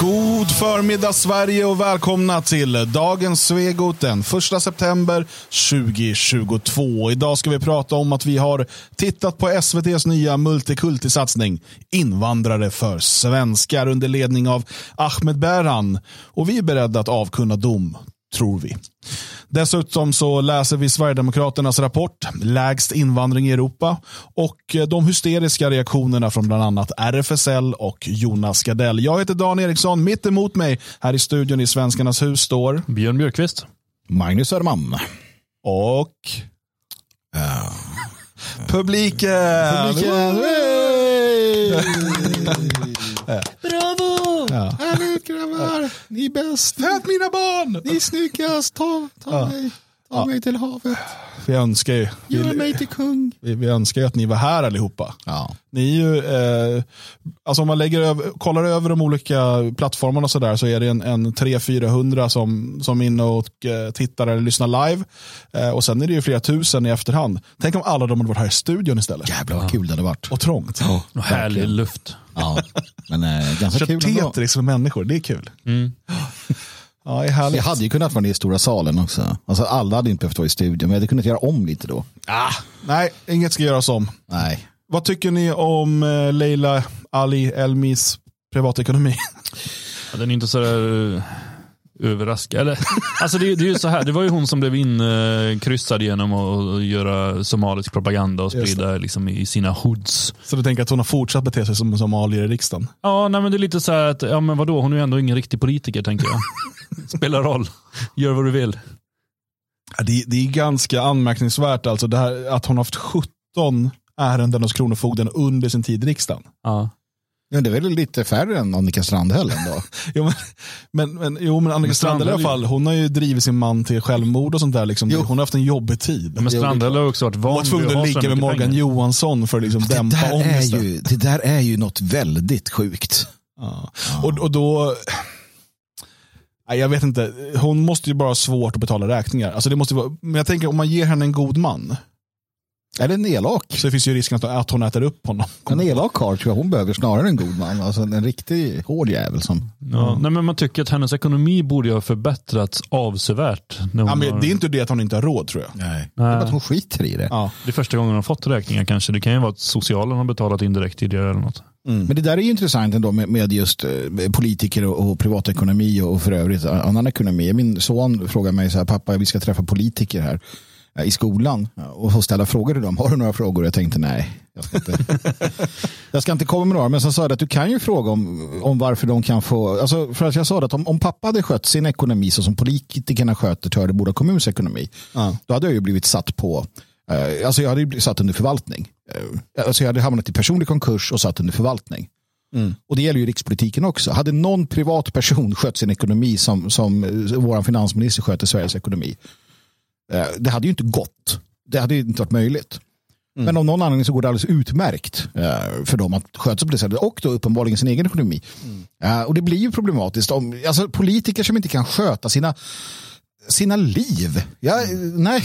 God förmiddag Sverige och välkomna till dagens Svegot den 1 september 2022. Idag ska vi prata om att vi har tittat på SVTs nya multikulti-satsning Invandrare för svenskar under ledning av Ahmed Berhan, Och vi är beredda att avkunna dom, tror vi. Dessutom så läser vi Sverigedemokraternas rapport Lägst invandring i Europa och de hysteriska reaktionerna från bland annat RFSL och Jonas Gardell. Jag heter Dan Eriksson. Mitt emot mig här i studion i Svenskarnas hus står Björn Björkqvist. Magnus Söderman. Och Uh. publiken. Publiken. Bravo! Ja. Härligt grabbar. Ni är bäst. Föd mina barn! Ni är snyggast. Ta, ta, Ja. mig, ta Ja. mig till havet. Vi önskar ju Gör vi, mig till kung. vi, vi önskar ju att ni var här allihopa. Ja. Ni är ju, eh, alltså om man lägger över, kollar över de olika plattformarna och så där så är det en, en 300-400 som, som är inne och eh, tittar eller lyssnar live. Eh, och sen är det ju flera tusen i efterhand. Tänk om alla de hade varit här i studion istället. Jävlar vad kul det hade varit. Och trångt. Och härlig verkligen. luft. Ja. Men eh, ganska Kört kul ändå. Tetris med människor, det är kul. Mm. Ja, det är härligt. Det hade ju kunnat vara i stora salen också. Alltså alla hade inte behövt vara i studion, men jag hade kunnat göra om lite då. Ah, nej, inget ska göras om. Nej. Vad tycker ni om eh, Leila Ali Elmis privatekonomi? Ja, den är inte sådär uh, överraskad. Eller, alltså det, det är ju så här, det var ju hon som blev inkryssad genom att göra somalisk propaganda och sprida liksom, i sina hoods. Så du tänker att hon har fortsatt bete sig som en somalier i riksdagen? Ja, nej, men det är lite så här att, ja men vadå, hon är ju ändå ingen riktig politiker tänker jag. Spelar roll, gör vad du vill. Ja, Det, det är ganska anmärkningsvärt alltså det här, att hon har haft 17 ärenden hos Kronofogden under sin tid i riksdagen. Ja. Men det är väl lite färre än Annika Strandhäll ändå. Jo, men, men, men, jo, men Annika Men Strandhäll i alla fall, hon har ju drivit sin man till självmord och sånt där. Liksom. Jo. Hon har haft en jobbig tid. Men Strandhäll har också varit hon van var tvungen vid att ligga med Morgan pengar. Johansson för att liksom Det dämpa där, är ångesten. ju, det där är ju något väldigt sjukt. Ja. Och, och då... Nej, jag vet inte, hon måste ju bara ha svårt att betala räkningar. Alltså det måste vara, men jag tänker om man ger henne en god man, Är det en elak? så finns ju risken att, att hon äter upp honom. En elak karl tror jag hon behöver snarare en god man. Alltså en riktig hård jävel som... Ja, nej, men man tycker att hennes ekonomi borde ha förbättrats avsevärt. När hon Ja, men har- det är inte det att hon inte har råd tror jag. Nej. Det är bara att hon skiter i det. Ja. Det är första gången hon har fått räkningar kanske. Det kan ju vara att socialen har betalat indirekt tidigare eller något. Men det där är ju intressant ändå med, med just eh, politiker och, och privatekonomi och, och för övrigt annan ekonomi. Min son frågar mig så här, pappa vi ska träffa politiker här i skolan och ställa frågor till dem. Har du några frågor? Jag tänkte nej, jag ska inte, jag ska inte komma med några. Men sen sa jag att du kan ju fråga om, om varför de kan få, alltså för att jag sa att om, om pappa hade skött sin ekonomi så som politikerna sköter Töreboda kommuns ekonomi, Ja. då hade jag ju blivit satt på, eh, alltså jag hade ju blivit satt under förvaltning. Eh, alltså jag hade hamnat i personlig konkurs och satt under förvaltning. Och det gäller ju rikspolitiken också. Hade någon privat person skött sin ekonomi som, som eh, vår finansminister sköter Sveriges ekonomi, det hade ju inte gått. Det hade ju inte varit möjligt. Men av någon anledning så går det alldeles utmärkt eh, för dem att sköta sig på det sättet och då uppenbarligen sin egen ekonomi. Eh, och det blir ju problematiskt om alltså, politiker som inte kan sköta sina, sina liv. Ja, eh, nej.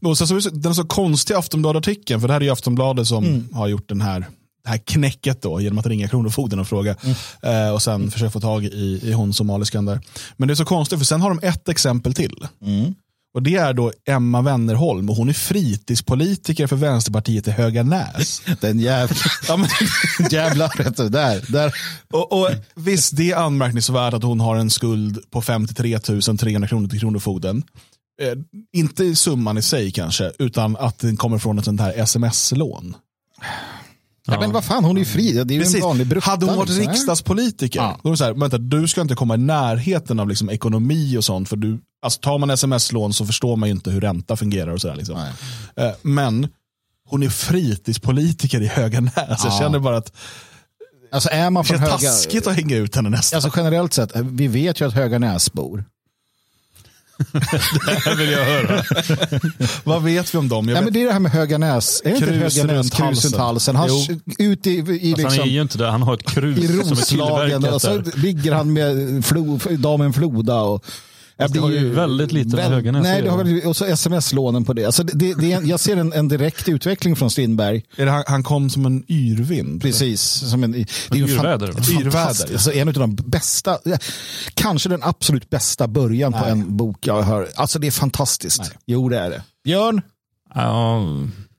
Och sen så den så konstiga Aftonbladet-artikeln, för det här är ju Aftonbladet som Mm. har gjort den här, det här knäcket då, genom att ringa Kronofogden och fråga. Mm. Eh, och sen försöka få tag i, i hon somaliskan där. Men det är så konstigt, för sen har de ett exempel till. Mm. Och det är då Emma Wennerholm och hon är fritidspolitiker för Vänsterpartiet i Höganäs. Den jävla, ja, men, jävla där. där. och, och visst, det är anmärkningsvärt att hon har en skuld på 53 300 kronor till Kronofogden. Eh, inte summan i sig kanske, utan att den kommer från ett sånt här sms-lån. Ja. men vad fan, hon är ju fri. Det är ju Precis. en vanlig brutta. Hade hon varit liksom. riksdagspolitiker, Ja. då är det så här, vänta, du ska inte komma i närheten av liksom ekonomi och sånt. För du, alltså, tar man sms-lån så förstår man ju inte hur ränta fungerar. och så där, liksom. Eh, Men hon är fritidspolitiker i Höganäs. Jag Ja. känner bara att Alltså är man det från är höga... taskigt att hänga ut henne nästan. Alltså generellt sett, vi vet ju att Höga Näsbor. Det vill jag höra. Vad vet vi om dem? Jag Nej, vet, men det är det här med Höga Näs. Är det inte Krus Höga Näs, runt krus halsen. runt halsen. Han ut i, i, Alltså, han är liksom, ju inte det. Han har ett krus i som är tillverkat och så där. ligger han med flo, damen Floda. Och, Det har ju väldigt lite med väl- jag Nej, det har och så sms-lånen på det. Alltså det, det, det är, jag ser en, en direkt utveckling från Strindberg. Är det han, han kom som en yrvind. Precis. Som en, det är ju yrväder, fan- Yrväder, Alltså en av de bästa, kanske den absolut bästa början på Nej. en bok jag har. Alltså det är fantastiskt. Nej. Jo, det är det. Björn? Ja,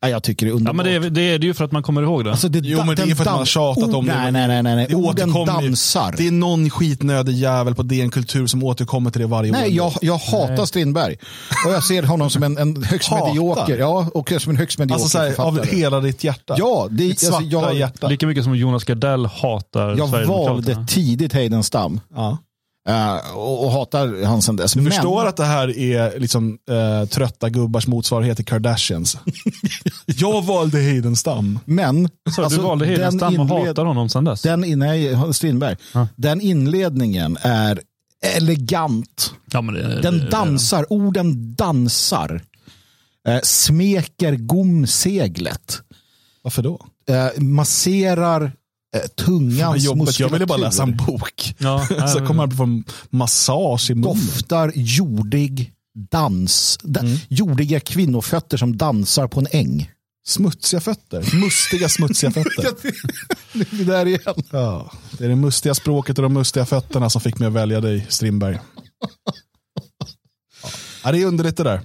jag tycker det är ja underbart. men det är, det är det ju för att man kommer ihåg det. Alltså det, Jo, men det är för att man har tjatat om det. Nej, nej, nej. nej, nej. Det Orden ju. dansar. Det är någon skitnödig jävel på DN Kultur som återkommer till det varje år. Nej, jag, jag hatar Strindberg. Och jag ser honom som en, en högst Hatar? medioker. Ja, och som en högst medioker Alltså så här, av hela ditt hjärta. Ja, det, Ditt alltså, jag, hjärta. Lika mycket som Jonas Gardell hatar jag valde tidigt Heidenstam. Ja. Eh, och, och hatar han sen dess. Du Men- förstår att det här är liksom eh, trötta gubbars motsvarighet till Kardashians. jag valde Heidenstam. Men, Så alltså, du valde den Heidenstam och hatar honom sen dess? Den, nej, Strindberg. Ja. Den inledningen är elegant. ja, men det, Den det- dansar, orden dansar. Eh, smeker gomseglet. Varför då? Masserar tungans Vad jobbigt. Jag ville bara muskulatur. läsa en bok. Ja, så kommer han få en massage i munnen. Doftar jordig dans. Da, Mm. Jordiga kvinnofötter som dansar på en äng. Smutsiga fötter. Mustiga smutsiga fötter. det där igen. Ja, det är det mustiga språket och de mustiga fötterna som fick mig att välja dig, Strindberg. Ja, det är underligt det där.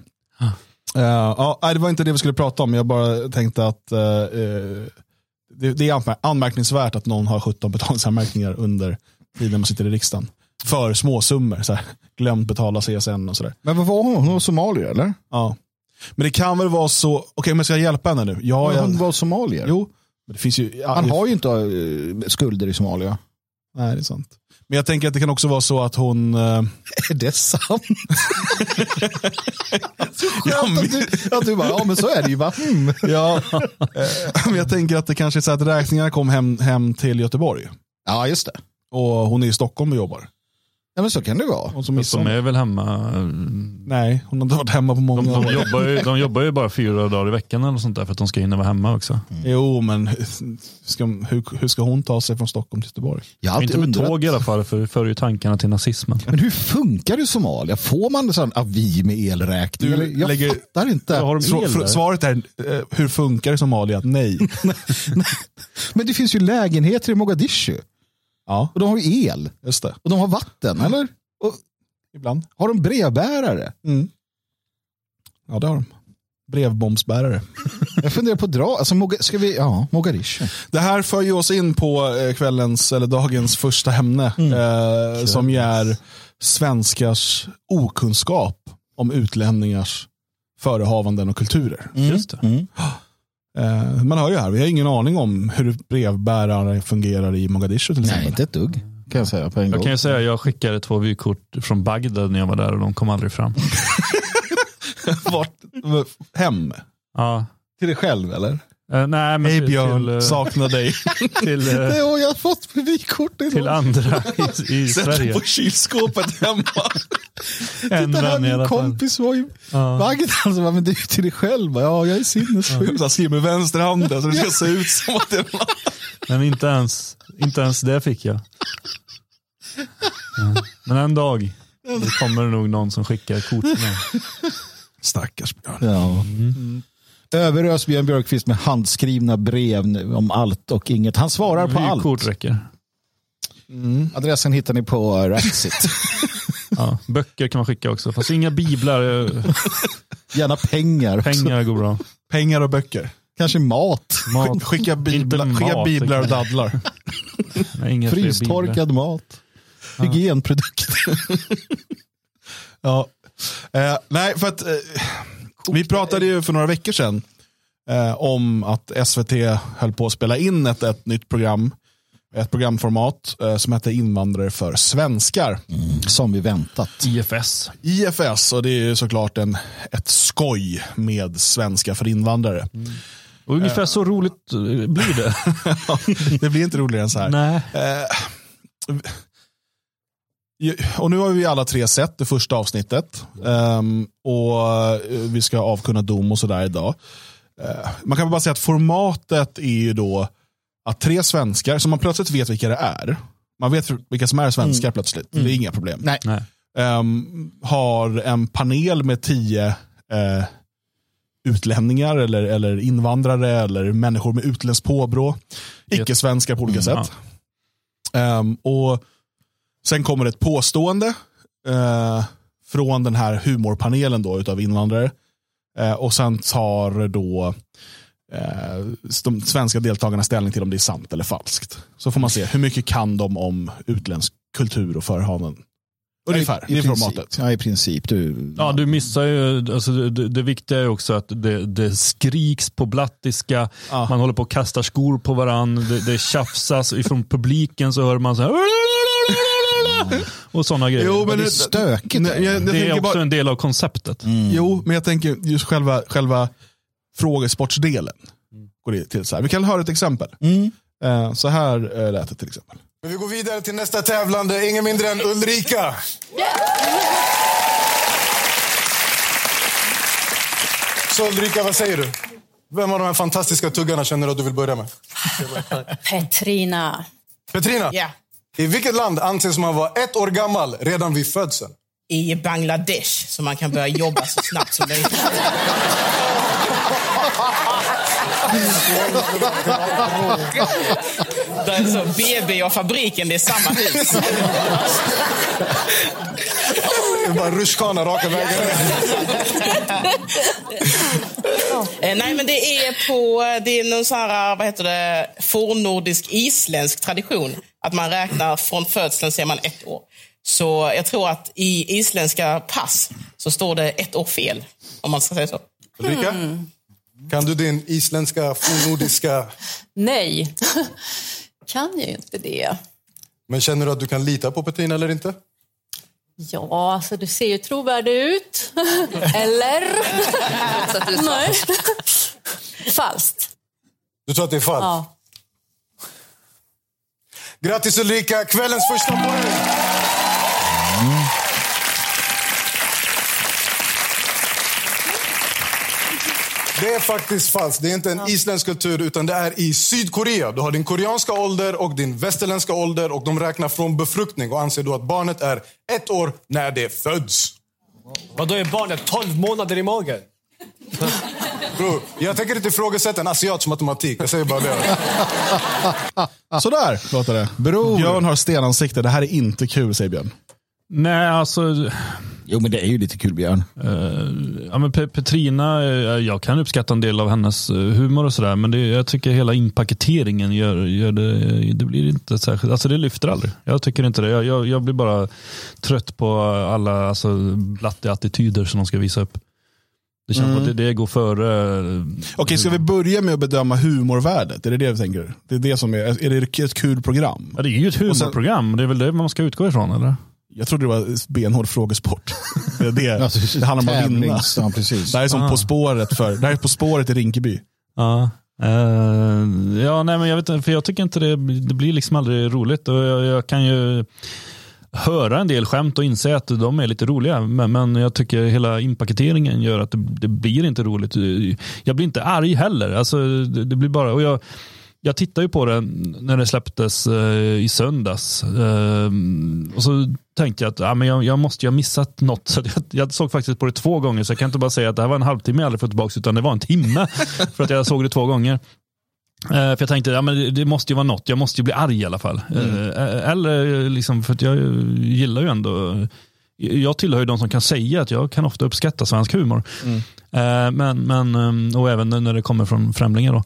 Eh, ja, nej, det var inte det vi skulle prata om, jag bara tänkte att eh, eh, det, det är anmär- anmärkningsvärt att någon har 17 betalningsanmärkningar under tiden man sitter i riksdagen. För småsummor, så här, glömt betala CSN och sådär. Men vad var hon? Hon var somalier eller? Ja. Men det kan väl vara så, okej men ska jag hjälpa henne nu? Ja, hon jag, var somalier. jo. Men det finns ju, Han har ju inte eh, skulder i Somalia. Nej, det är sant. Men jag tänker att det kan också vara så att hon... eh, Är det sant? Ja, men- att, du, att du bara, ja men så är det ju va? Mm. Ja, men jag tänker att det kanske är så att räkningarna kom hem, hem till Göteborg. Ja just det. Och hon är i Stockholm och jobbar. Ja men så kan det vara. Och så missar de är väl hemma. Nej, hon har inte varit hemma på De, många de, år. jobbar ju, de jobbar ju bara fyra dagar i veckan eller sånt där för att de ska hinna vara hemma också. Jo, men ska, hur, hur ska hon ta sig från Stockholm till Göteborg? Jag Inte alltid med undrat. tåg i alla fall, för det för ju tankarna till nazismen. Men hur funkar det i Somalia? Får man sån avi med elräkning? Du Eller, jag lägger- fattar inte. Har de el där? Svaret är, eh, hur funkar det i Somalia? Nej. Men det finns ju lägenheter i Mogadishu. Ja, Och de har ju el. just det. Och de har vatten, eller? Och Ibland. har de brevbärare? Mm. Ja, det har de. Brevbombsbärare. Jag funderar på att dra. Alltså, Moga, ska vi, ja, Mogadishu. Det här för ju oss in på eh, kvällens, eller dagens första ämne. Eh, som ju är svenskars okunskap om utlänningars förehavanden och kulturer. Just det. Eh, man hör ju här, vi har ingen aning om hur brevbärare fungerar i Mogadishu till Nej, exempel. inte ett dugg. Kan jag säga på en Jag gång. kan ju säga jag skickade två vykort från Bagdad när jag var där och de kom aldrig fram. Vart, hem? Ja. Till dig själv eller? Eh, nej, men Hej till, Björn, till, eh, saknar dig. till, eh, Det har jag fått vykort till andra i, i Sätt Sverige. på kylskåpet hemma. En Det här i min kompis var ju Ja. Bagdad. Så bara, men det är ju till dig själv. Ja, jag är sinnessjuk. Han skriver med vänsterhanden så det ska se ut som att det är Men inte ens, inte ens det fick jag. Ja. Men en dag det kommer det nog någon som skickar kort med. Stackars Björn. Ja. Överös Björn Björkqvist med handskrivna brev nu om allt och inget. Han svarar på allt. Vykort räcker. Adressen hittar ni på Ratsit. Ja. Böcker kan man skicka också, fast inga biblar. eh, Gärna pengar. också. Pengar går bra. Pengar och böcker. Kanske mat. Mat. Skicka, bibla, Inte skicka mat, biblar och dadlar. Nej, inga fler biblar. Frystorkad mat. Hygienprodukter. Ja. Eh, nej, för att eh, vi pratade ju för några veckor sedan eh, om att SVT höll på att spela in ett, ett nytt program. Ett programformat eh, som heter Invandrare för svenskar. Som vi väntat. IFS. IFS, och det är ju såklart en, ett skoj med svenska för invandrare. Och ungefär så roligt eh, blir det. det blir inte roligare än så här. Nej. Och nu har vi alla tre sett det första avsnittet. Ehm, och eh, vi ska avkunna dom och sådär idag. Eh, man kan bara säga att formatet är ju då att tre svenskar, som man plötsligt vet vilka det är. Man vet vilka som är svenskar plötsligt. Det är inga problem. Nej. Nej. ehm, har en panel med tio eh, utlänningar eller, eller invandrare eller människor med utländskt påbrå. Icke-svenskar på olika Mm, sätt. Ehm, och Sen kommer ett påstående eh, från den här humorpanelen då, utav invandrare. Eh, och sen tar då eh, de svenska deltagarna ställning till om det är sant eller falskt. Så får man se hur mycket kan de om utländsk kultur och förhavanden. Ungefär, I i det princip. formatet. Ja, i princip. Du, Ja, du missar ju, alltså det, det, det viktiga är också att det, det skriks på blattiska, Ja. man håller på och kastar skor på varandra, det, det tjafsas ifrån publiken så hör man så här och sådana grejer. Jo, men det är stökigt. Nej, jag, jag det är också bara, en del av konceptet. Jo, men jag tänker just själva, själva frågesportsdelen. Går det till så här. Vi kan höra ett exempel. Eh, så här eh, lät det till exempel. Men vi går vidare till nästa tävlande, ingen mindre än Ulrika. Så Ulrika, vad säger du? Vem av de här fantastiska tuggarna känner du att du vill börja med? Petrina. Petrina, Ja. I vilket land anses man vara ett år gammal redan vid födseln? I Bangladesh, så man kan börja jobba så snabbt som möjligt. Det är så, BB och fabriken, det är samma hus. Det är bara rutschkana raka vägen. Eh, nej, men det är på det är någon sån här, vad heter det, fornnordisk isländsk tradition. Att man räknar från födseln ser man ett år. Så jag tror att i isländska pass så står det ett år fel, om man ska säga så. Ulrika, kan du din isländska, fornnordiska... Nej, kan jag ju inte det. Men känner du att du kan lita på Petrina eller inte? Ja, alltså du ser ju trovärdig ut. Eller? Nej. Falskt. Du tror att det är falskt? Ja. Grattis Ulrika, kvällens första poäng! Det är faktiskt falskt. Det är inte en isländsk kultur, utan det är i Sydkorea. Du har din koreanska ålder och din västerländska ålder och de räknar från befruktning och anser då att barnet är ett år när det föds. Vadå är barnet 12 månader i magen? Bror, jag tänker inte ifrågasätta en asiats matematik. Jag säger bara det. Sådär låter det. Bror. Björn har stenansikte. Det här är inte kul, säger Björn. Nej, alltså Jo, men det är ju lite kul, Björn. Ja, men Pe- Petrina, eh, jag kan uppskatta en del av hennes eh, humor och sådär, men det, jag tycker hela inpaketeringen gör, gör det, det blir inte särskilt, alltså det lyfter aldrig. Jag tycker inte det. Jag, jag, jag blir bara trött på alla alltså, blattiga attityder som de ska visa upp. Det känns som att det, det går före. eh, Okej, ska vi börja med att bedöma humorvärdet? Är det det vi tänker? Det är det som är, är det ett kul program? Ja, det är ju ett humorprogram, det är väl det man ska utgå ifrån eller? Jag trodde det var benhård frågesport. Det, är det, Alltså, det handlar om att vinna. Ja, precis. Det här är som På spåret för, det här är På spåret i Rinkeby. Ja. Eh, ja, nej men jag vet inte, för jag tycker inte det, det blir liksom aldrig roligt. Och jag, jag kan ju höra en del skämt och inse att de är lite roliga. Men, men jag tycker hela inpaketeringen gör att det, det blir inte roligt. Jag blir inte arg heller. Alltså, det, det blir bara, och jag, jag tittar ju på det när det släpptes eh, i söndags. Eh, och så tänkte jag att ja, men jag, jag måste ju ha missat något. Så jag, jag såg faktiskt på det två gånger. Så jag kan inte bara säga att det här var en halvtimme jag aldrig fått tillbaka. Utan det var en timme. för att jag såg det två gånger. Eh, för jag tänkte, ja, men det, måste ju vara något. Jag måste ju bli arg i alla fall. Eh, eller liksom, för jag gillar ju ändå jag tillhör ju de som kan säga att jag kan ofta uppskatta svensk humor. Eh, men, men, eh, och även när det kommer från främlingar. Då.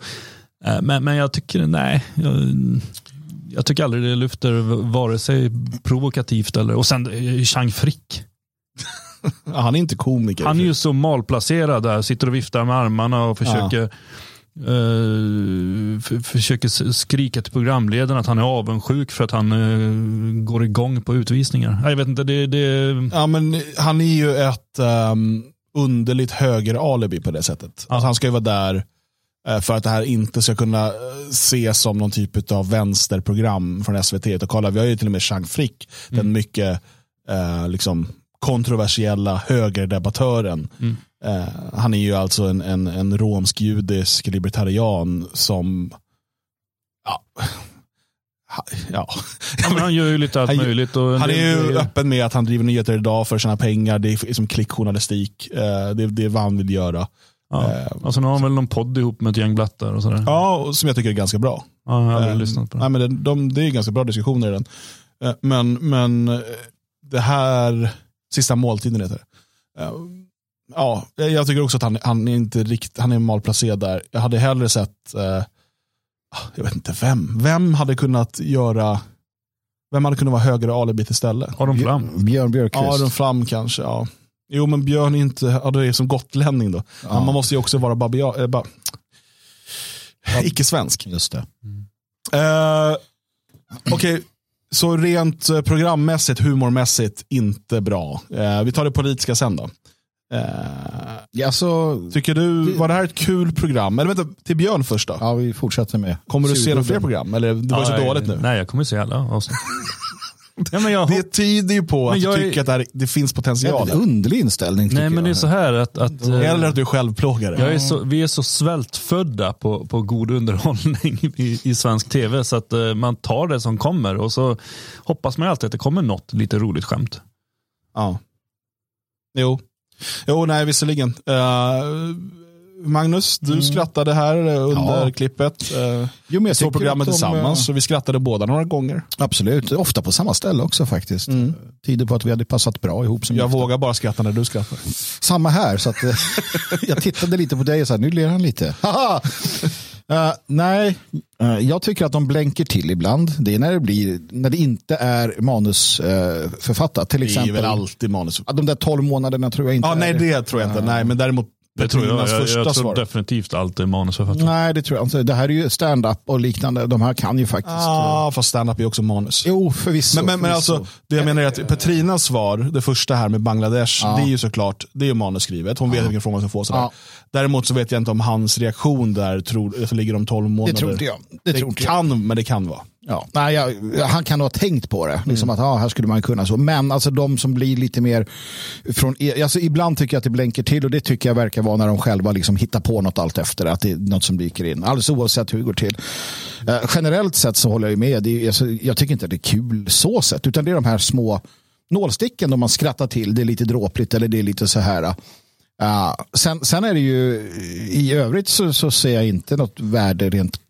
Eh, Men, men jag tycker, nej. Jag, jag tycker aldrig det lyfter vare sig provokativt eller... Och sen eh, Chang Frick. Ja, han är inte komiker. Han är ju så malplacerad där. Sitter och viftar med armarna och försöker eh, f- försöker skrika till programledaren att han är avundsjuk för att han eh, går igång på utvisningar. Jag vet inte, det, det, Ja, men han är ju ett um, underligt höger-alibi på det sättet. Alltså, han ska ju vara där eh, för att det här inte ska kunna eh, ses som någon typ av vänsterprogram från SVT. Och kolla, vi har ju till och med Chang Frick, den mycket eh, liksom, kontroversiella högerdebattören. Eh, han är ju alltså en, en, en romsk-judisk libertarian som ja, ja. Ja, men han gör ju lite allt Han- möjligt. Och Han är ju grejer. öppen med att han driver nyheter idag för sina pengar. Det är liksom klickjournalistik. Eh, Det, det är vad han vill göra. Ja. Eh, Alltså, nu har han väl någon podd ihop med ett gäng blattar och sådär. Ja, som jag tycker är ganska bra. Ja, jag har aldrig Eh, lyssnat på Nej, den. men det, de, det är ganska bra diskussioner i den. Eh, Men, men det här, sista måltiden heter det. Ja, jag tycker också att han, han är inte riktigt, han är malplacerad där. Jag hade hellre sett, eh, jag vet inte vem, vem hade kunnat göra, vem hade kunnat vara högre alibit istället? Aron Flam. Björn Björkqvist. Aron Flam kanske, ja. Jo men Björn är inte, ja det är som gotlänning då. Men man måste ju också vara babia, eh, ba, icke-svensk. Just det. Eh, Okej, så rent eh, programmässigt, humormässigt, inte bra. Eh, vi tar det politiska sen då. Eh, Ja, så, tycker du, var det här ett kul program? Eller vänta, till Björn först då. ja, vi fortsätter med. Kommer du se några fler program? Eller det var ju så Ja, dåligt nu. Nej, jag kommer se alla avsnitt. ja, men jag, Det tyder ju på att du jag är- tycker att det, här, det finns potential. Jävligt underlig inställning tycker nej, men det är jag. så här att, att eh, Eller att du är självplågare. jag är så, vi är så svältfödda på, på god underhållning i, i svensk tv så att eh, man tar det som kommer och så hoppas man alltid att det kommer något lite roligt skämt. Ja. Jo. Jo, nej visserligen. Eh, Magnus, du skrattade här eh, under Ja. klippet. Uh, Jo, men jag såg programmet de, tillsammans så vi skrattade båda några gånger. Absolut, ofta på samma ställe också faktiskt. Tyder på att vi hade passat bra ihop. Som Jag gifta. vågar bara skratta när du skrattar. Samma här, så att, jag tittade lite på dig och här, nu ler han lite. Eh, nej, eh, jag tycker att de blänker till ibland. Det är när det, blir, när det inte är manusförfattat. författat. Till Det är väl alltid manus. De där tolv månaderna tror jag inte Ja, är nej, det tror jag inte. Nej, men däremot Det tror jag. Jag, första jag tror svar. definitivt allt är manusförfattare. Nej, det tror jag inte. Det här är ju stand-up och liknande. De här kan ju faktiskt. Ja, fast stand-up är också manus. Jo, förvisso. Men, men, men förvisso. alltså, det jag menar är att Petrinas svar, det första här med Bangladesh, det är ju såklart, det är ju manusskrivet. Hon vet vilken fråga hon ska få. Sådär. Däremot så vet jag inte om hans reaktion där tror, ligger om 12 månader. tror inte jag. Det tror inte jag. kan, men det kan vara. Ja, nej, jag, han kan ha tänkt på det. Liksom att ja, här skulle man kunna så. Men alltså de som blir lite mer från, alltså ibland tycker jag att det blänker till och det tycker jag verkar vara när de själva liksom hittar på något allt efter. Att det är något som dyker in. Alldeles oavsett hur det går till. Eh, generellt sett så håller jag ju med. Det är, alltså, jag tycker inte att det är kul så sett. Utan det är de här små nålsticken då man skrattar till. Det är lite dråpligt eller det är lite så här. Uh, sen, sen är det ju i övrigt så, så ser jag inte något värde rent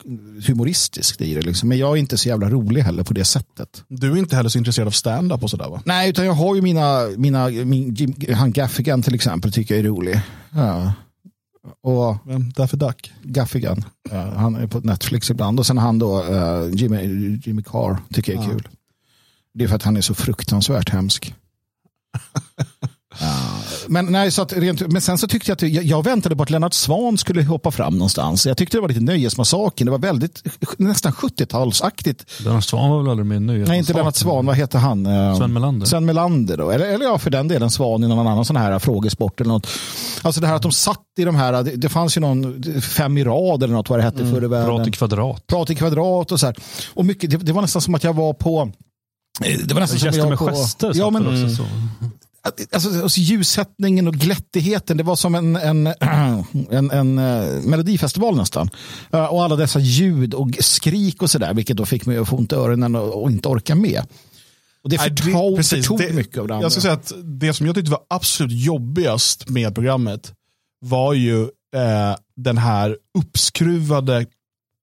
humoristiskt i det. Liksom. Men jag är inte så jävla rolig heller på det sättet. Du är inte heller så intresserad av stand-up och sådär va? Nej, utan jag har ju mina, mina min, Jim, han Gaffigan till exempel tycker jag är rolig. Ja. Och Vem? Därför Duck? Gaffigan, ja, han är på Netflix ibland. Och sen han då, uh, Jimmy, Jimmy Carr tycker jag är kul. Det är för att han är så fruktansvärt hemsk. Ja, men, nej, så att rent, men sen så tyckte jag att jag, jag väntade på att Lennart Svan skulle hoppa fram någonstans. Jag tyckte det var lite nöjesmassaken. Det var väldigt nästan 70-talsaktigt. Lennart Swahn var väl aldrig med nu? Nej, inte Lennart Svan. Vad heter han? Eh, Sven Melander. Sven Melander då. Eller, eller ja, för den delen Svan i någon annan sån här frågesport eller något. Alltså det här att de satt i de här, det, det fanns ju någon fem i rad eller något vad det hette förr i världen. Prat i kvadrat. Prat i kvadrat och så här. Och mycket, det, det var nästan som att jag var på eh, det var nästan som Gäster jag med på, gester. Ja, men, också så. Alltså, alltså, ljussättningen och glättigheten, det var som en, en, en, en eh, melodifestival nästan. Eh, och alla dessa ljud och skrik och sådär, vilket då fick mig att få ont i öronen och, och inte orka med. Och det förtog, förtog det- mycket av det andra. Jag ska säga att det som jag tyckte var absolut jobbigast med programmet var ju eh, den här uppskruvade,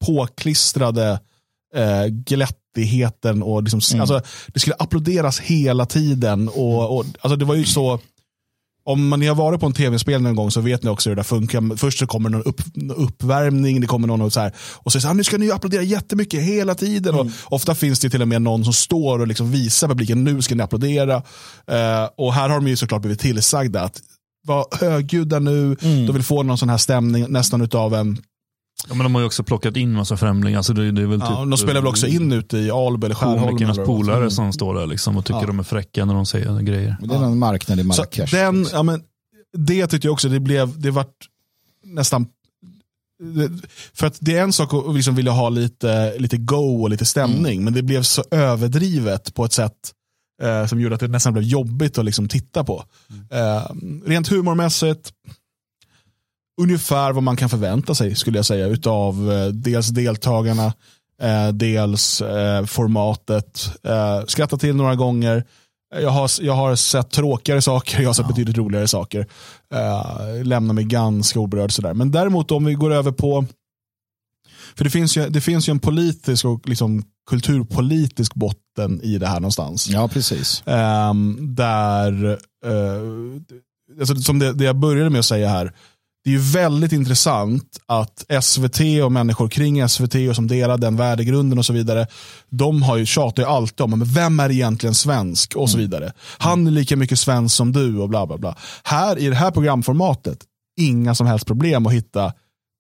påklistrade eh, glättigheten. Och liksom, alltså, det skulle applåderas hela tiden. Och, och, alltså, det var ju så, om man ni har varit på en tv-spel någon gång så vet ni också hur det funkar. Först så kommer någon upp, uppvärmning, det kommer någon och så här, och säger så här, nu ska ni applådera jättemycket hela tiden. Och ofta finns det till och med någon som står och liksom visar publiken, nu ska ni applådera. Eh, och här har de ju såklart blivit tillsagda att var högljudda nu, de vill få någon sån här stämning nästan utav en, Ja, men de har ju också plockat in massa främlingar. Så det, det är väl ja, typ, de spelar väl också in ute i Alby eller Skärholmen. polare som står där liksom och tycker de är fräcka när de säger grejer. det är någon marknad i Marrakesh. den, ja, men, det tyckte jag också, det blev, det vart nästan för att det är en sak att liksom vilja ha lite, lite go och lite stämning, men det blev så överdrivet på ett sätt eh, som gjorde att det nästan blev jobbigt att liksom titta på. Eh, rent humormässigt, ungefär vad man kan förvänta sig skulle jag säga utav eh, dels deltagarna. eh, dels eh, formatet. Eh, skrattat till några gånger. Jag har, jag har sett tråkigare saker, jag har sett betydligt roligare saker. Eh, lämnar mig ganska oberörd sådär. Men däremot om vi går över på, för det finns ju, det finns ju en politisk och liksom kulturpolitisk botten i det här någonstans. Ja, precis. Ehm, där, alltså, som det, det jag började med att säga här, det är ju väldigt intressant att SVT och människor kring SVT och som delar den värdegrunden och så vidare, de har ju tjatat ju alltid om men vem är egentligen svensk och så vidare. Han är lika mycket svensk som du och bla bla bla. Här i det här programformatet, inga som helst problem att hitta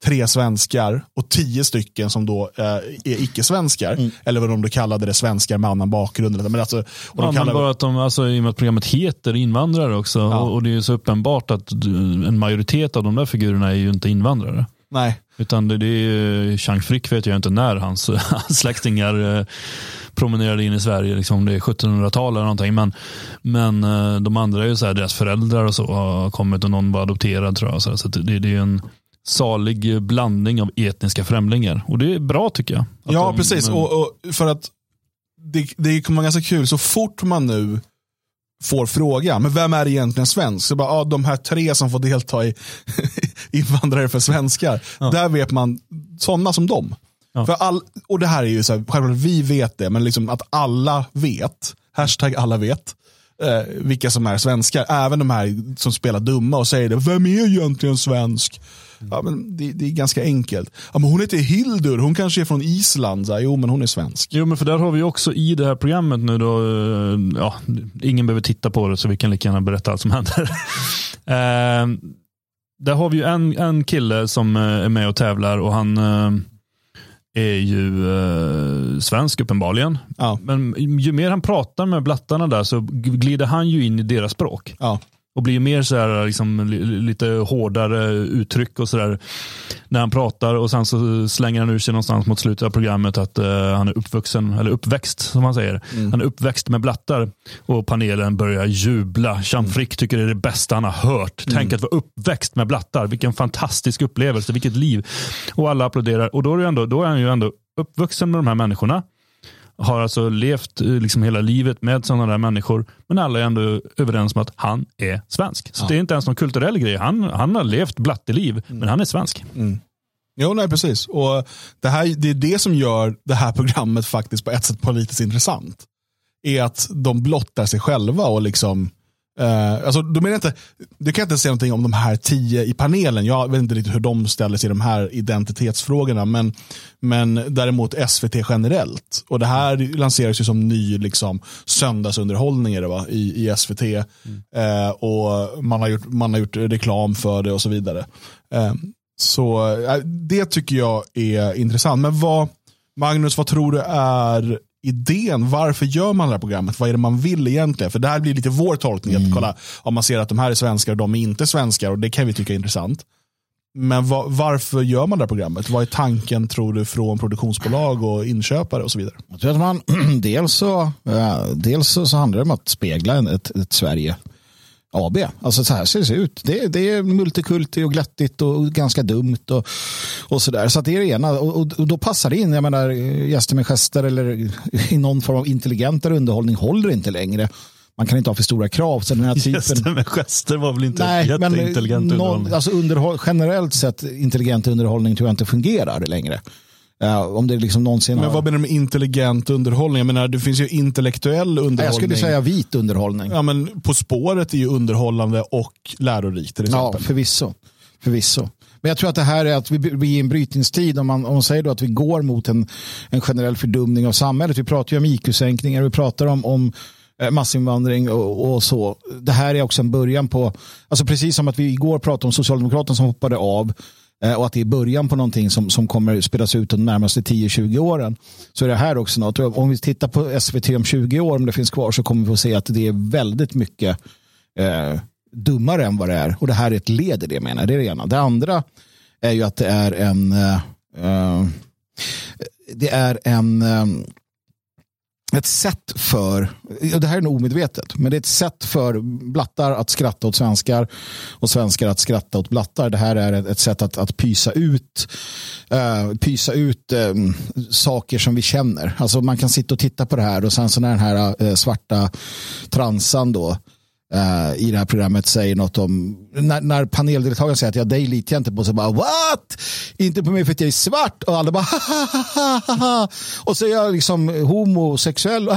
tre svenskar och tio stycken som då eh, är icke-svenskar. Eller vad de då kallade det, svenskar med annan bakgrund. Men alltså, och de Ja, kallar- bara att de, alltså, I och med att programmet heter invandrare också. Och, och det är så uppenbart att en majoritet av de där figurerna är ju inte invandrare. Nej. Utan det, det är Chang Frick vet jag inte när hans, hans släktingar eh, promenerade in i Sverige. Liksom, om det är 1700-tal eller någonting. Men, men eh, de andra är ju så här, deras föräldrar och så har kommit och någon var adopterad tror jag. Så, det, det är en salig blandning av etniska främlingar. Och det är bra tycker jag. Ja, de- precis. men- Och, och för att det, det kommer vara ganska kul, så fort man nu får frågan, men vem är egentligen svensk? Så bara, ja, de här tre som får delta i invandrare för svenskar, där vet man sådana som dem. Ja. För all, och det här är ju så här, självklart vi vet det, men liksom att alla vet, hashtag alla vet, eh, vilka som är svenskar. Även de här som spelar dumma och säger det, vem är egentligen svensk? Ja, men det, det är ganska enkelt. Ja, men hon heter Hildur, hon kanske är från Island. Så jo, men hon är svensk. Jo, men för där har vi också i det här programmet nu då, eh, ja, ingen behöver titta på det så vi kan lika gärna berätta allt som händer. eh, där har vi ju en, en kille som eh, är med och tävlar och han eh, är ju eh, svensk uppenbarligen. Ja. Men ju mer han pratar med blattarna där så glider han ju in i deras språk. Ja. Och blir mer så här, liksom, li- lite hårdare uttryck och sådär när han pratar. Och sen så slänger han ur sig någonstans mot slutet av programmet att eh, han är uppvuxen, eller uppväxt som man säger. Han är uppväxt med blattar. Och panelen börjar jubla. Jean Frick tycker det är det bästa han har hört. Tänk att vara uppväxt med blattar. Vilken fantastisk upplevelse, vilket liv. Och alla applåderar. Och då är, ändå, då är han ju ändå uppvuxen med de här människorna har alltså levt eh, liksom hela livet med sådana där människor. Men alla är ändå överens om att han är svensk. Så det är inte ens någon kulturell grej. Han, han har levt blatteliv, men han är svensk. Jo, nej, precis. Och det, här, det är det som gör det här programmet faktiskt på ett sätt politiskt intressant. Är att de blottar sig själva och liksom Uh, alltså, då menar jag inte, du kan inte säga någonting om de här tio i panelen. Jag vet inte riktigt hur de ställer sig i de här identitetsfrågorna. Men, men däremot SVT generellt. Och Det här lanseras ju som ny liksom, söndagsunderhållning det, va? I, i SVT. Eh, och man har, gjort, man har gjort reklam för det och så vidare. Uh, så eh, Det tycker jag är intressant. Men vad, Magnus, vad tror du är idén? Varför gör man det här programmet? Vad är det man vill egentligen? För det här blir lite vår tolkning. Att kolla, om man ser att de här är svenskar och de är inte svenskar och det kan vi tycka är intressant. Men va- varför gör man det här programmet? Vad är tanken tror du från produktionsbolag och inköpare och så vidare? Jag tror att man, dels så, dels så, handlar det om att spegla ett, ett Sverige AB. Alltså så här ser det ut. Det, det är multikulti och glättigt och ganska dumt och, och sådär. Så att det är det ena. Och, och, och då passar det in. Jag menar, gäster med gester eller i någon form av intelligentare underhållning håller inte längre. Man kan inte ha för stora krav. Så den här typen, Gäster med gester var väl inte Nej, men jätteintelligent någon, underhållning. alltså underhåll, generellt sett intelligent underhållning tror jag inte fungerar längre. Ja, om det liksom någonsin Men har... vad menar du med intelligent underhållning? Jag menar, det finns ju intellektuell underhållning. Jag skulle säga vit underhållning. Ja, men På spåret är ju underhållande och lärorikt till Ja, förvisso. förvisso. Men jag tror att det här är att vi, vi är i en brytningstid. Om man, om man säger då att vi går mot en, en generell fördumning av samhället. Vi pratar ju om IQ-sänkningar, vi pratar om, om eh, massinvandring och, och så. Det här är också en början på, alltså precis som att vi igår pratade om Socialdemokraterna som hoppade av eh, Eh, och att det är början på någonting som, som kommer spelas ut de närmaste 10-20 åren. Så är det här också något. Om vi tittar på SVT om 20 år, om det finns kvar, så kommer vi få se att det är väldigt mycket eh, dummare än vad det är. Och det här är ett led i det menar jag. Det är det ena. Det andra är ju att det är en eh, eh det är en eh, ett sätt för, och det här är nog omedvetet, men det är ett sätt för blattar att skratta åt svenskar och svenskar att skratta åt blattar. Det här är ett, ett sätt att, att pysa ut, uh, pysa ut um, saker som vi känner. Alltså man kan sitta och titta på det här och sen så när den här uh, svarta transan då Uh, i det här programmet säger något om, när, när paneldeltagaren säger att ja, dig litar jag inte på, så bara what? Inte på mig för att jag är svart och alla bara ha och så är jag liksom homosexuell,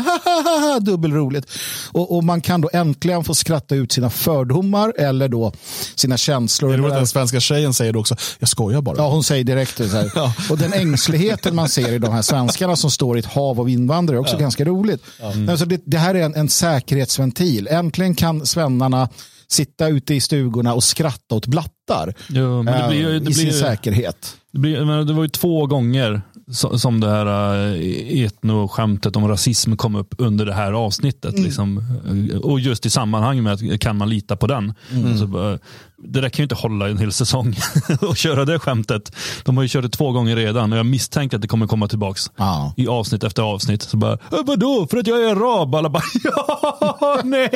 dubbelroligt. Och, och man kan då äntligen få skratta ut sina fördomar eller då sina känslor. Det är den svenska tjejen säger det också, jag skojar bara. Ja, hon säger direkt här. ja. Och den ängsligheten man ser i de här svenskarna som står i ett hav av invandrare är också ja. ganska roligt. Mm. Alltså det, det här är en, en säkerhetsventil. Äntligen kan svennarna sitta ute i stugorna och skratta åt blattar jo, men det blir, det i blir, sin säkerhet. Det, det var ju två gånger som det här eh, etno-skämtet om rasism kom upp under det här avsnittet. Mm. Liksom. Och just i sammanhang med att kan man lita på den. Mm. Så, det där kan ju inte hålla en hel säsong och köra det skämtet. De har ju kört det två gånger redan och jag misstänker att det kommer komma tillbaka ah. i avsnitt efter avsnitt. Så bara, äh, vadå, för att jag är arab? Alla bara, ja, nej,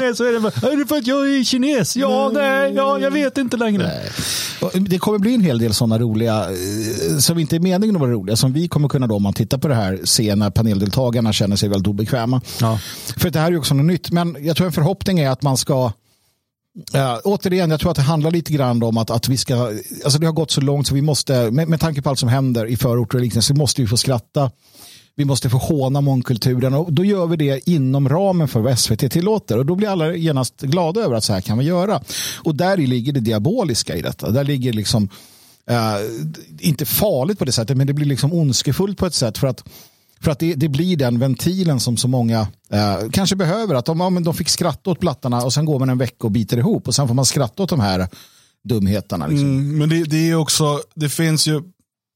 nej, så är det. Bara, är det för att jag är kines? Ja, nej, ja, jag vet inte längre. Nej. Det kommer bli en hel del sådana roliga, eh, som inte är meningen att vara roliga, som vi kommer kunna då, om man tittar på det här, se när paneldeltagarna känner sig väldigt obekväma. Ja. För det här är ju också något nytt, men jag tror en förhoppning är att man ska Uh, återigen, jag tror att det handlar lite grann om att, att vi ska, alltså det har gått så långt så vi måste, med, med tanke på allt som händer i förorter och liknande, så måste vi få skratta. Vi måste få håna mångkulturen och då gör vi det inom ramen för vad SVT tillåter och då blir alla genast glada över att så här kan vi göra. Och där ligger det diaboliska i detta. Där ligger liksom, inte farligt på det sättet, men det blir liksom ondskefullt på ett sätt för att för att det, det, blir den ventilen som så många eh, kanske behöver. Att de, ja, men de fick skratta åt plattarna och sen går man en vecka och biter ihop och sen får man skratta åt de här dumheterna. Liksom. Mm, men det, det, är också, det finns ju,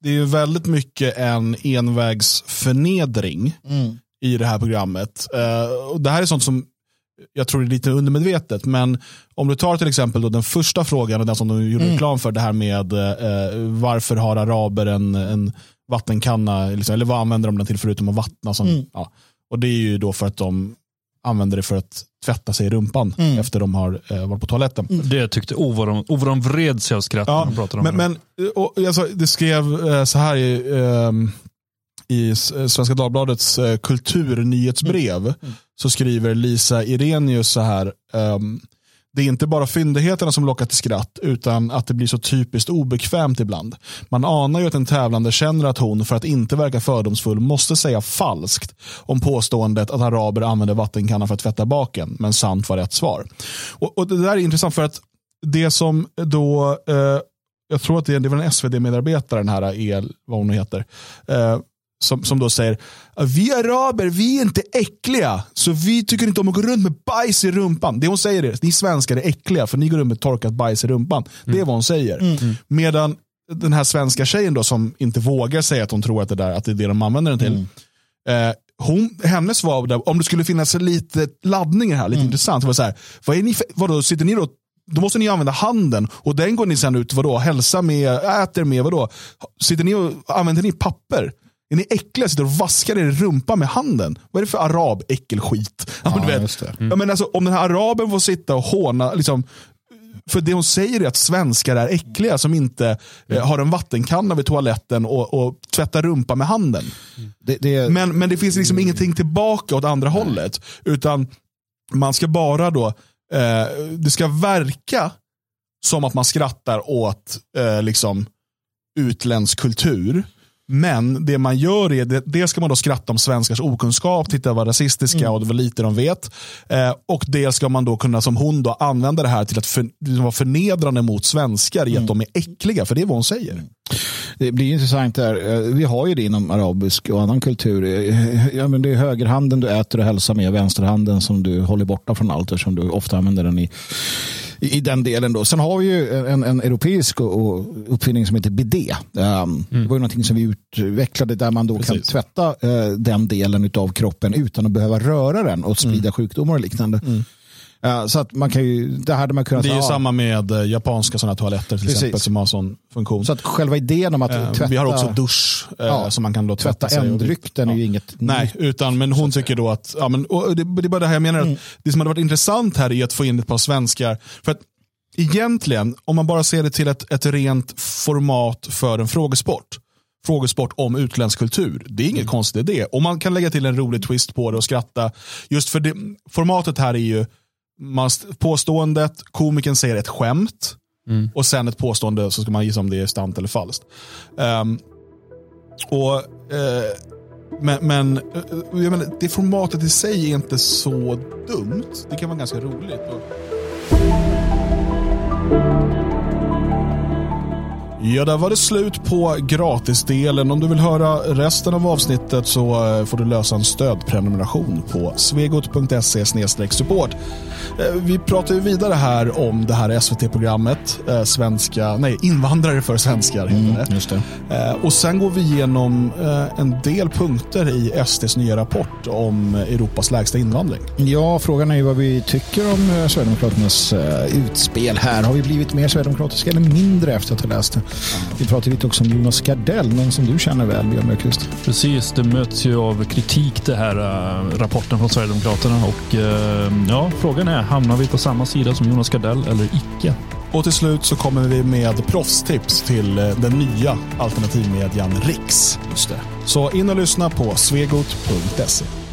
det är ju väldigt mycket en envägsförnedring mm. i det här programmet. Uh, och det här är sånt som jag tror är lite undermedvetet, men om du tar till exempel då den första frågan, den som de gjorde mm. reklam för, det här med uh, varför har araber en, en vattenkanna, liksom, eller vad använder de den till förutom att vattna? Som, mm. ja. Och det är ju då för att de använder det för att tvätta sig i rumpan mm. efter de har eh, varit på toaletten. Mm. Det jag tyckte, vad de, vad de vred sig av skratt ja, när de pratade om men, det. Men och, alltså, det skrev eh, så här i, eh, i Svenska Dagbladets eh, kulturnyhetsbrev, mm. mm. så skriver Lisa Irenius så här, um, det är inte bara fyndigheterna som lockar till skratt, utan att det blir så typiskt obekvämt ibland. Man anar ju att en tävlande känner att hon, för att inte verka fördomsfull, måste säga falskt om påståendet att araber använder vattenkannan för att tvätta baken, men sant var rätt svar. Och, och Det där är intressant för att det som då, eh, jag tror att det, det var en SvD-medarbetare, den här El, vad hon heter, eh, som, som då säger vi araber, vi är inte äckliga, så vi tycker inte om att gå runt med bajs i rumpan. Det hon säger är, ni svenskar är äckliga för ni går runt med torkat bajs i rumpan. Mm. Det är vad hon säger. Mm. mm. Medan den här svenska tjejen då som inte vågar säga att hon tror att det, där, att det är det de använder den till. Mm. Eh, hon, hennes svar, om det skulle finnas lite laddningar här, lite mm. intressant. Var så här, vad är ni för, vadå, sitter ni då då måste ni använda handen och den går ni sen ut vadå, hälsa med, äter med, vadå? Sitter ni och, använder ni papper? Är ni äckliga sitter och vaskar er rumpa med handen? Vad är det för arab äckelskit? Ja, ja, vet. Mm. Ja, men alltså, om den här araben får sitta och håna, liksom, för det hon säger är att svenskar är äckliga som inte mm. har en vattenkanna vid toaletten och, och tvättar rumpa med handen. Det, det, men, men det finns liksom mm. ingenting tillbaka åt andra Nej. hållet. Utan man ska bara då, eh, det ska verka som att man skrattar åt eh, liksom, utländsk kultur. Men det man gör är, det, dels ska man då skratta om svenskars okunskap, titta vad rasistiska mm. och vad lite de vet. Eh, och dels ska man då kunna, som hon, då, använda det här till att för, liksom vara förnedrande mot svenskar i att mm. de är äckliga, för det är vad hon säger. Mm. Det blir intressant där. Eh, vi har ju det inom arabisk och annan kultur. Eh, ja, men det är högerhanden du äter och hälsar med, vänsterhanden som du håller borta från allt eftersom du ofta använder den i i den delen. Då. Sen har vi ju en, en europeisk uppfinning som heter bidé. Um, mm. Det var ju någonting som vi utvecklade där man då Precis. kan tvätta uh, den delen av kroppen utan att behöva röra den och sprida mm. sjukdomar och liknande. Mm. Eh, Så att man kan ju, det hade man kunnat Det är ju ja. samma med eh, japanska sådana toaletter till Precis. exempel som har sån funktion. Så att själva idén om att Eh, tvätta, vi har också dusch Ja, som man kan då tvätta, tvätta ändryck, den är ju inget Nej, nytt. utan, men hon tycker då att, ja, men, det, det är bara det här jag menar, Mm. att det som hade varit intressant här är att få in ett par svenskar. För att egentligen, om man bara ser det till ett, ett rent format för en frågesport, frågesport om utländsk kultur, det är inget Mm. konstigt i det. Och man kan lägga till en rolig twist på det och skratta. Just för det, formatet här är ju man, st- påståendet, komikern säger ett skämt och sen ett påstående så ska man gissa om det är sant eller falskt. Ehm, och eh, men, men eh, jag menar, det formatet i sig är inte så dumt. Det kan vara ganska roligt. Och... Ja, där var det slut på gratisdelen. Om du vill höra resten av avsnittet så eh, får du lösa en stödprenumeration på svegot.se support. Eh, Vi pratar ju vidare här om det här SVT-programmet, eh, svenska, nej, invandrare för svenskar heter det. Just det. Och sen går vi igenom en del punkter i SDs nya rapport om Europas lägsta invandring. Ja, frågan är ju vad vi tycker om Sverigedemokraternas utspel här. Har vi blivit mer sverigedemokratiska eller mindre efter att ha läst det? Vi pratar lite också om Jonas Gardell, någon som du känner väl, Björn Björkqvist. Precis, det möts ju av kritik det här äh, rapporten från Sverigedemokraterna och äh, ja, frågan är, hamnar vi på samma sida som Jonas Gardell eller icke? Och till slut så kommer vi med proffstips till eh, den nya alternativmedien Riks. Just det. Så in och lyssna på svegot.se.